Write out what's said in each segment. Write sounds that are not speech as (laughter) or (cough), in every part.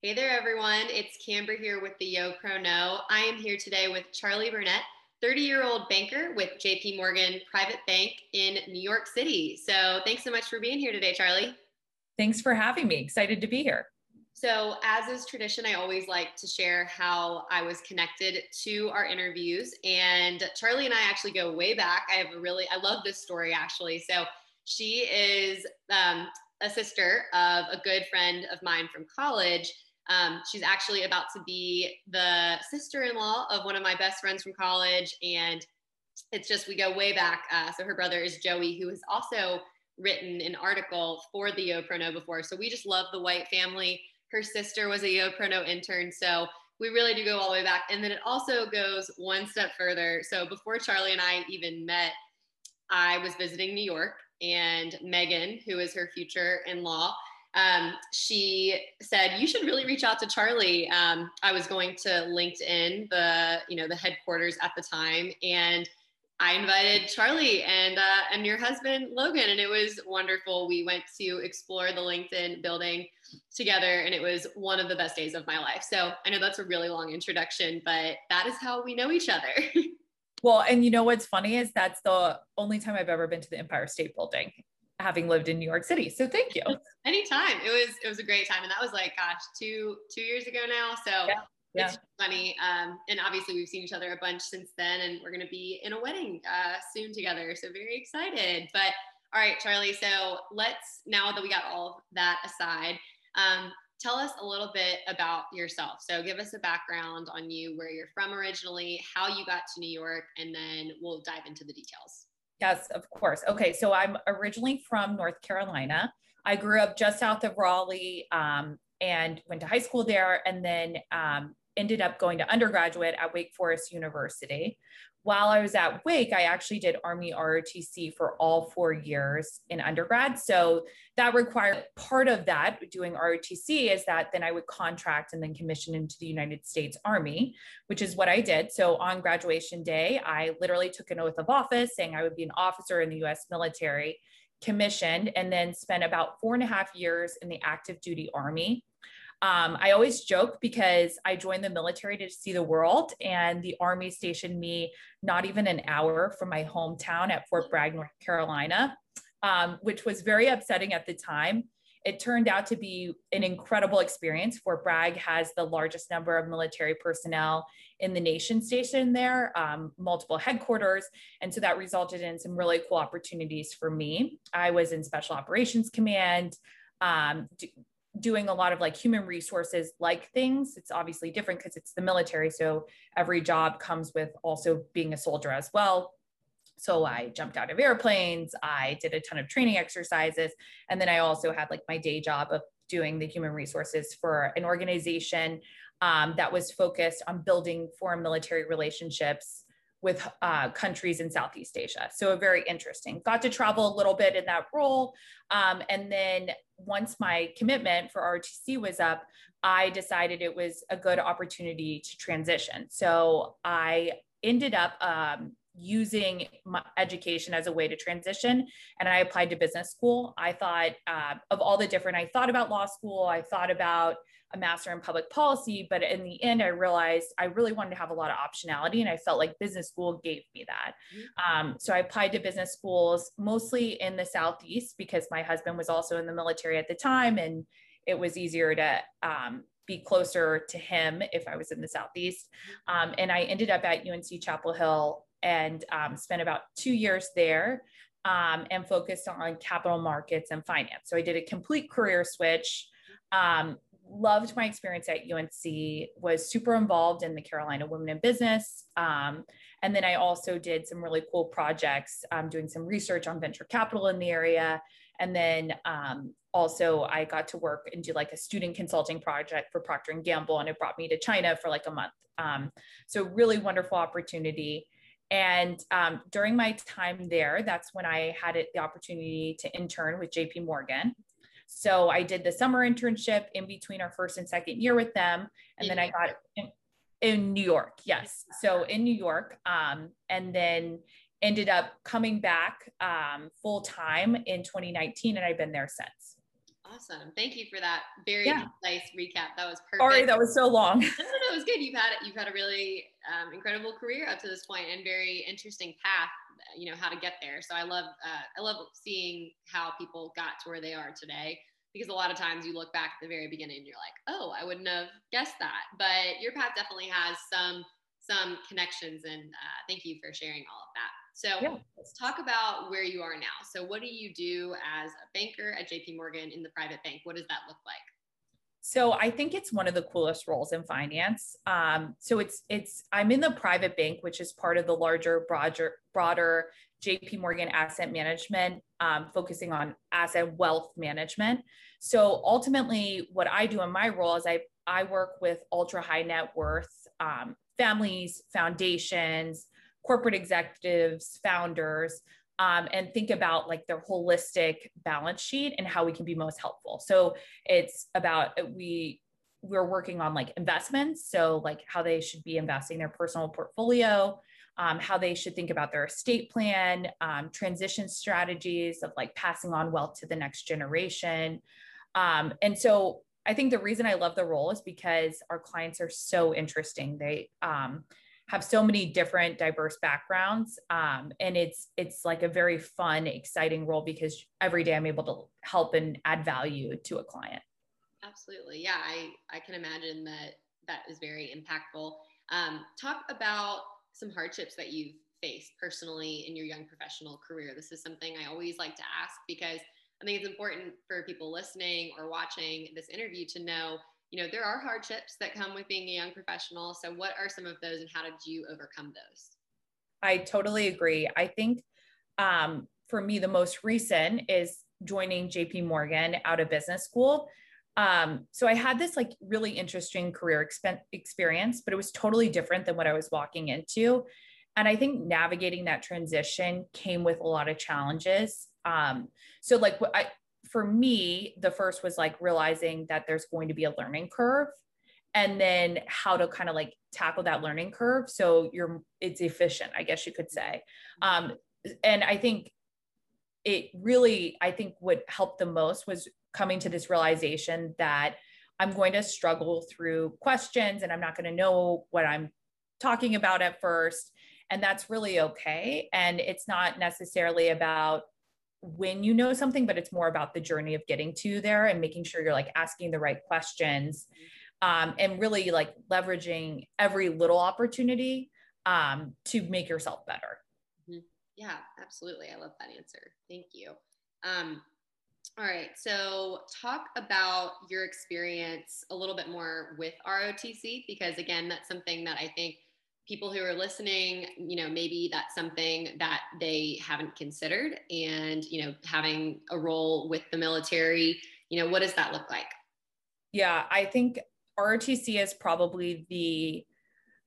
Hey there, everyone. It's Camber here with the Yo Pro No. I am here today with Charlie Burnett, 30 year old banker with JP Morgan Private Bank in New York City. So, thanks so much for being here today, Charlie. Thanks for having me. Excited to be here. So, as is tradition, I always like to share how I was connected to our interviews. And Charlie and I actually go way back. I have a really, I love this story actually. So, she is um, a sister of a good friend of mine from college um, she's actually about to be the sister in law of one of my best friends from college. And it's just, we go way back. Uh, so her brother is Joey, who has also written an article for the Yo Pro before. So we just love the White family. Her sister was a Yo Pro intern. So we really do go all the way back. And then it also goes one step further. So before Charlie and I even met, I was visiting New York and Megan, who is her future in law, um, she said you should really reach out to Charlie. Um, I was going to LinkedIn, the you know the headquarters at the time, and I invited Charlie and uh, and your husband Logan, and it was wonderful. We went to explore the LinkedIn building together, and it was one of the best days of my life. So I know that's a really long introduction, but that is how we know each other. (laughs) well, and you know what's funny is that's the only time I've ever been to the Empire State Building, having lived in New York City. So thank you. Anytime. It was it was a great time. And that was like, gosh, two two years ago now. So yeah. Yeah. It's funny. Um, and obviously we've seen each other a bunch since then and we're gonna be in a wedding uh, soon together. So very excited. But all right, Charlie. So let's now that we got all of that aside, um, tell us a little bit about yourself. So give us a background on you, where you're from originally, how you got to New York, and then we'll dive into the details. Yes, of course. Okay, so I'm originally from North Carolina. I grew up just south of Raleigh um, and went to high school there, and then um, ended up going to undergraduate at Wake Forest University. While I was at Wake, I actually did Army ROTC for all four years in undergrad. So that required part of that doing ROTC is that then I would contract and then commission into the United States Army, which is what I did. So on graduation day, I literally took an oath of office saying I would be an officer in the US military, commissioned, and then spent about four and a half years in the active duty Army. Um, I always joke because I joined the military to see the world, and the Army stationed me not even an hour from my hometown at Fort Bragg, North Carolina, um, which was very upsetting at the time. It turned out to be an incredible experience. Fort Bragg has the largest number of military personnel in the nation stationed there, um, multiple headquarters. And so that resulted in some really cool opportunities for me. I was in Special Operations Command, um, doing a lot of like human resources like things. It's obviously different because it's the military. So every job comes with also being a soldier as well. So I jumped out of airplanes, I did a ton of training exercises. And then I also had like my day job of doing the human resources for an organization um, that was focused on building foreign military relationships with uh, countries in Southeast Asia. So very interesting. Got to travel a little bit in that role. Um, and then once my commitment for RTC was up, I decided it was a good opportunity to transition. So I ended up um, using my education as a way to transition and i applied to business school i thought uh, of all the different i thought about law school i thought about a master in public policy but in the end i realized i really wanted to have a lot of optionality and i felt like business school gave me that mm-hmm. um, so i applied to business schools mostly in the southeast because my husband was also in the military at the time and it was easier to um, be closer to him if I was in the Southeast. Mm-hmm. Um, and I ended up at UNC Chapel Hill and um, spent about two years there um, and focused on capital markets and finance. So I did a complete career switch. Um, loved my experience at UNC, was super involved in the Carolina Women in Business. Um, and then I also did some really cool projects, um, doing some research on venture capital in the area. And then um, also I got to work and do like a student consulting project for Procter and Gamble, and it brought me to China for like a month. Um, so really wonderful opportunity. And um, during my time there, that's when I had it, the opportunity to intern with JP Morgan. So I did the summer internship in between our first and second year with them. And in then I got in, in, New York. Yes. So in New York. Um, and then ended up coming back um, full time in 2019. And I've been there since. Awesome. Thank you for that very yeah. nice recap. That was perfect. Sorry, that was so long. no, no, no, it was good. You've had you've had a really um, incredible career up to this point and very interesting path. You know how to get there. So I love uh, I love seeing how people got to where they are today because a lot of times you look back at the very beginning and you're like, oh, I wouldn't have guessed that. But your path definitely has some some connections, and uh, thank you for sharing all of that. So yeah. let's talk about where you are now. So what do you do as a banker at JP Morgan in the private bank? What does that look like? So I think it's one of the coolest roles in finance. Um, so it's it's I'm in the private bank, which is part of the larger broader broader JP Morgan Asset Management, um, focusing on asset wealth management. So ultimately, what I do in my role is I I work with ultra high net worth um, families, foundations, corporate executives, founders, um, and think about like their holistic balance sheet and how we can be most helpful. So it's about uh, we we're working on like investments, so like how they should be investing their personal portfolio, um, how they should think about their estate plan, um, transition strategies of like passing on wealth to the next generation. Um, and so I think the reason I love the role is because our clients are so interesting. They um, have so many different diverse backgrounds um, and it's it's like a very fun exciting role because every day i'm able to help and add value to a client. Absolutely. Yeah i i can imagine that that is very impactful. Um, talk about some hardships that you've faced personally in your young professional career. This is something i always like to ask because i think it's important for people listening or watching this interview to know you know, there are hardships that come with being a young professional. So, what are some of those and how did you overcome those? I totally agree. I think um, for me, the most recent is joining JP Morgan out of business school. Um, so I had this like really interesting career exp- experience, but it was totally different than what I was walking into. And I think navigating that transition came with a lot of challenges. Um, so like I, for me, the first was like realizing that there's going to be a learning curve and then how to kind of like tackle that learning curve so you're it's efficient i guess you could say. Um, and i think it really i think what helped the most was coming to this realization that i'm going to struggle through questions and i'm not going to know what i'm talking about at first. And that's really okay. And it's not necessarily about when you know something, but it's more about the journey of getting to there and making sure you're like asking the right questions um, and really like leveraging every little opportunity um, to make yourself better. Mm-hmm. Yeah, absolutely. I love that answer. Thank you. Um, all right. So, talk about your experience a little bit more with ROTC because, again, that's something that I think people who are listening, you know, maybe that's something that they haven't considered and, you know, having a role with the military, you know, what does that look like? Yeah, I think ROTC is probably the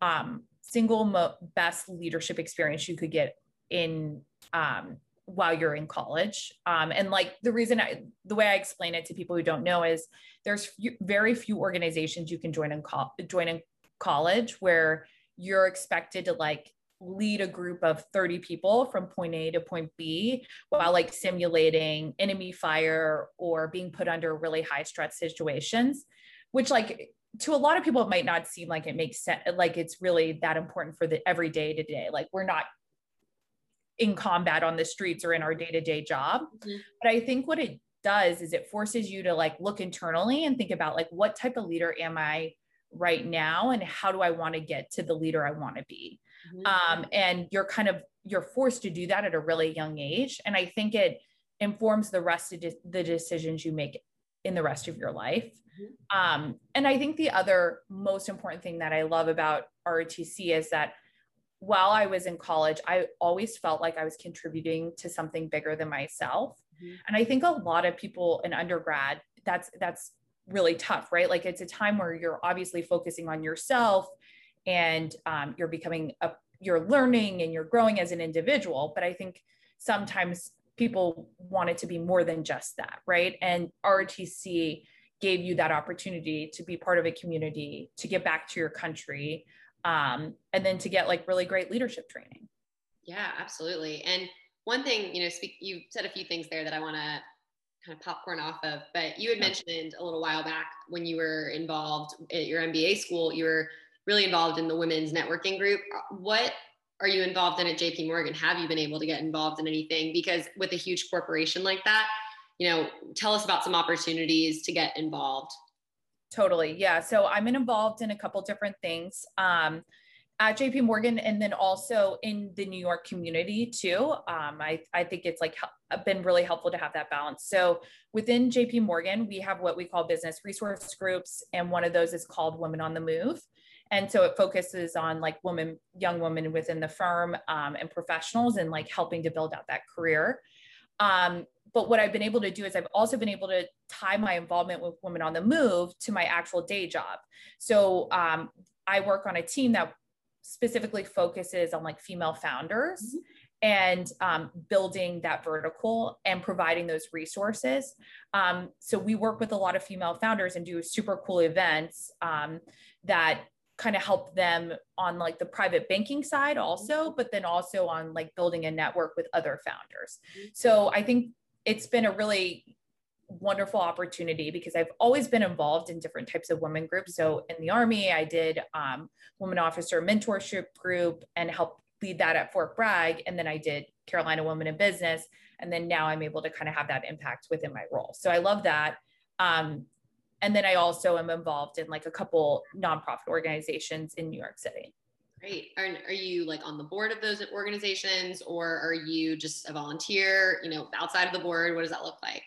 um, single mo- best leadership experience you could get in um, while you're in college. Um, and like the reason I, the way I explain it to people who don't know is there's few, very few organizations you can join in co- join in college where you're expected to like lead a group of 30 people from point A to point B while like simulating enemy fire or being put under really high stress situations, which like to a lot of people it might not seem like it makes sense like it's really that important for the everyday to day. Like we're not in combat on the streets or in our day-to-day job. Mm-hmm. But I think what it does is it forces you to like look internally and think about like what type of leader am I right now and how do i want to get to the leader i want to be mm-hmm. um, and you're kind of you're forced to do that at a really young age and i think it informs the rest of de- the decisions you make in the rest of your life mm-hmm. um, and i think the other most important thing that i love about rotc is that while i was in college i always felt like i was contributing to something bigger than myself mm-hmm. and i think a lot of people in undergrad that's that's really tough, right? Like it's a time where you're obviously focusing on yourself and um, you're becoming a, you're learning and you're growing as an individual. But I think sometimes people want it to be more than just that, right? And ROTC gave you that opportunity to be part of a community, to get back to your country, um, and then to get like really great leadership training. Yeah, absolutely. And one thing, you know, speak, you said a few things there that I want to kind of popcorn off of. But you had mentioned a little while back when you were involved at your MBA school, you were really involved in the women's networking group. What are you involved in at JP Morgan? Have you been able to get involved in anything? Because with a huge corporation like that, you know, tell us about some opportunities to get involved. Totally. Yeah. So I'm involved in a couple different things. Um, at JP Morgan and then also in the New York community too. Um, I, I think it's like been really helpful to have that balance. So within JP Morgan, we have what we call business resource groups, and one of those is called Women on the Move. And so it focuses on like women, young women within the firm um, and professionals and like helping to build out that career. Um, but what I've been able to do is I've also been able to tie my involvement with Women on the Move to my actual day job. So um, I work on a team that specifically focuses on like female founders mm-hmm. And um, building that vertical and providing those resources. Um, so we work with a lot of female founders and do super cool events um, that kind of help them on like the private banking side also mm-hmm. but then also on like building a network with other founders mm-hmm. so i think it's been a really wonderful opportunity because I've always been involved in different types of women groups. So in the Army, I did um, Women Officer Mentorship Group and helped lead that at Fort Bragg. And then I did Carolina Women in Business. And then now I'm able to kind of have that impact within my role. So I love that. Um, and then I also am involved in like a couple nonprofit organizations in New York City. Great. Are, are you like on the board of those organizations or are you just a volunteer, you know, outside of the board? What does that look like?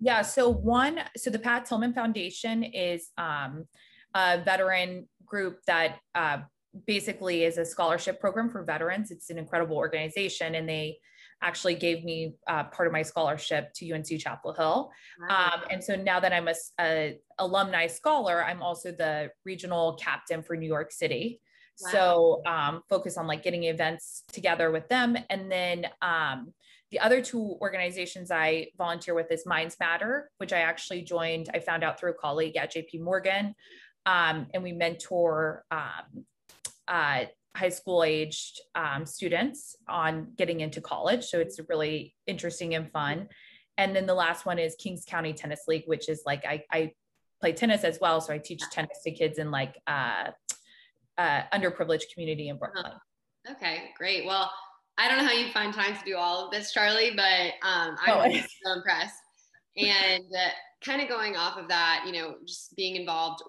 Yeah. So one, so the Pat Tillman Foundation is um, a veteran group that uh, basically is a scholarship program for veterans. It's an incredible organization, and they actually gave me uh, part of my scholarship to UNC Chapel Hill. Wow. Um, and so now that I'm a, a, alumni scholar, I'm also the regional captain for New York City. Wow. So um, focus on like getting events together with them, and then um, the other two organizations I volunteer with is Minds Matter, which I actually joined, I found out through a colleague at JP Morgan. Um, and we mentor um, uh, high school aged um, students on getting into college. So it's really interesting and fun. And then the last one is Kings County Tennis League, which is like I, I play tennis as well. So I teach tennis to kids in like uh, uh, underprivileged community in Brooklyn. Okay, great. Well, I don't know how you find time to do all of this, Charlie, but um, I'm oh. so impressed. And uh, kind of going off of that, you know, just being involved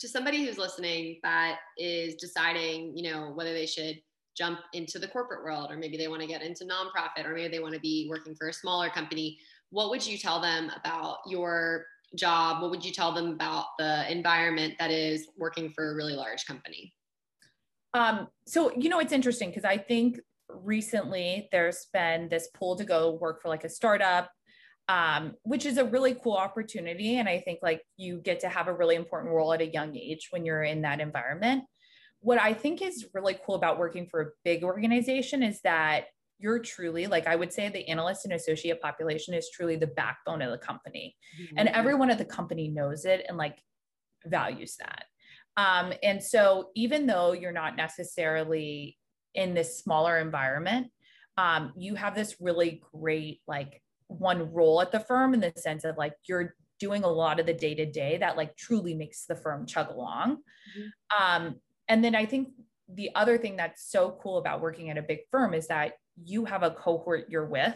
to somebody who's listening that is deciding, you know, whether they should jump into the corporate world or maybe they want to get into nonprofit or maybe they want to be working for a smaller company. What would you tell them about your job? What would you tell them about the environment that is working for a really large company? Um, so, you know, it's interesting because I think recently there's been this pull to go work for like a startup um, which is a really cool opportunity. And i think like you get to have a really important role at a young age when you're in that environment. What i think is really cool about working for a big organization is that you're truly like i would say the analyst and associate population is truly the backbone of the company. Mm-hmm. and everyone at the company knows it and like values that. Um, and so even though you're not necessarily in this smaller environment, um, you have this really great like one role at the firm in the sense of like you're doing a lot of the day to day that like truly makes the firm chug along. Mm-hmm. Um, and then I think the other thing that's so cool about working at a big firm is that you have a cohort you're with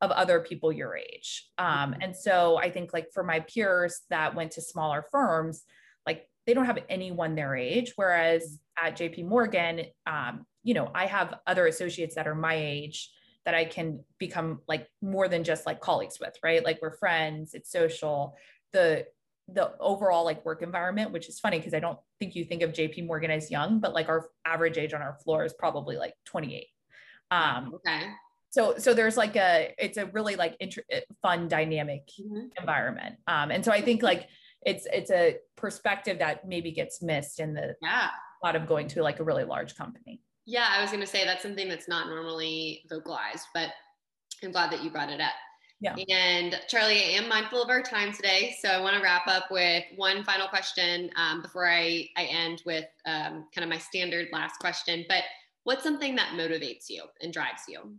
of other people your age. Um, mm-hmm. and so I think like for my peers that went to smaller firms, like they don't have anyone their age. Whereas at JP Morgan, um, you know, I have other associates that are my age that I can become like more than just like colleagues with, right? Like we're friends, it's social. The the overall like work environment, which is funny because I don't think you think of JP Morgan as young, but like our average age on our floor is probably like 28. Um, okay. So, so there's like a, it's a really like inter- fun dynamic mm-hmm. environment. Um, and so I think like it's, it's a perspective that maybe gets missed in the yeah. lot of going to like a really large company. Yeah, I was going to say that's something that's not normally vocalized, but I'm glad that you brought it up. Yeah. And Charlie, I am mindful of our time today, so I want to wrap up with one final question um, before I, I end with um, kind of my standard last question. But what's something that motivates you and drives you?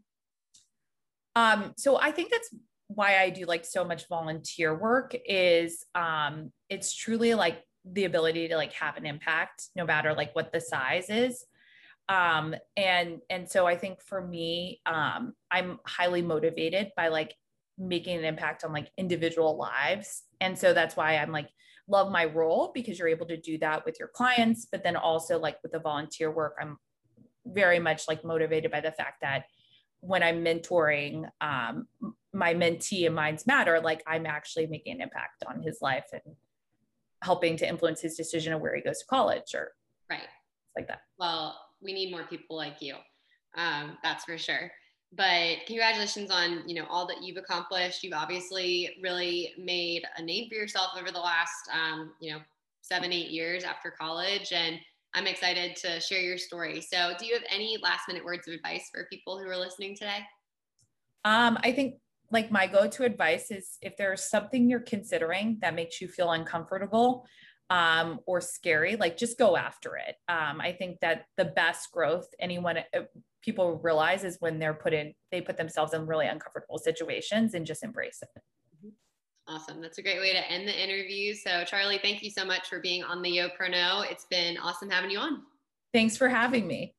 Um, so I think that's why I do like so much volunteer work is um, it's truly like the ability to like have an impact no matter like what the size is um and and so i think for me um i'm highly motivated by like making an impact on like individual lives. And so that's why i'm like love my role because you're able to do that with your clients but then also like with the volunteer work i'm very much like motivated by the fact that when i'm mentoring um my mentee and minds matter like i'm actually making an impact on his life and helping to influence his decision of where he goes to college or right. like that. Well we need more people like you um, that's for sure. But congratulations on you know all that you've accomplished. You've obviously really made a name for yourself over the last um, you know seven eight years after college and i'm excited to share your story. So do you have any last minute words of advice for people who are listening today? Um, i think like my go-to advice is if there's something you're considering that makes you feel uncomfortable um, or scary, like just go after it. Um, I think that the best growth anyone uh, people realize is when they're put in, they put themselves in really uncomfortable situations and just embrace it. Awesome. That's a great way to end the interview. So, Charlie, thank you so much for being on the Yo It's been awesome having you on. Thanks for having me.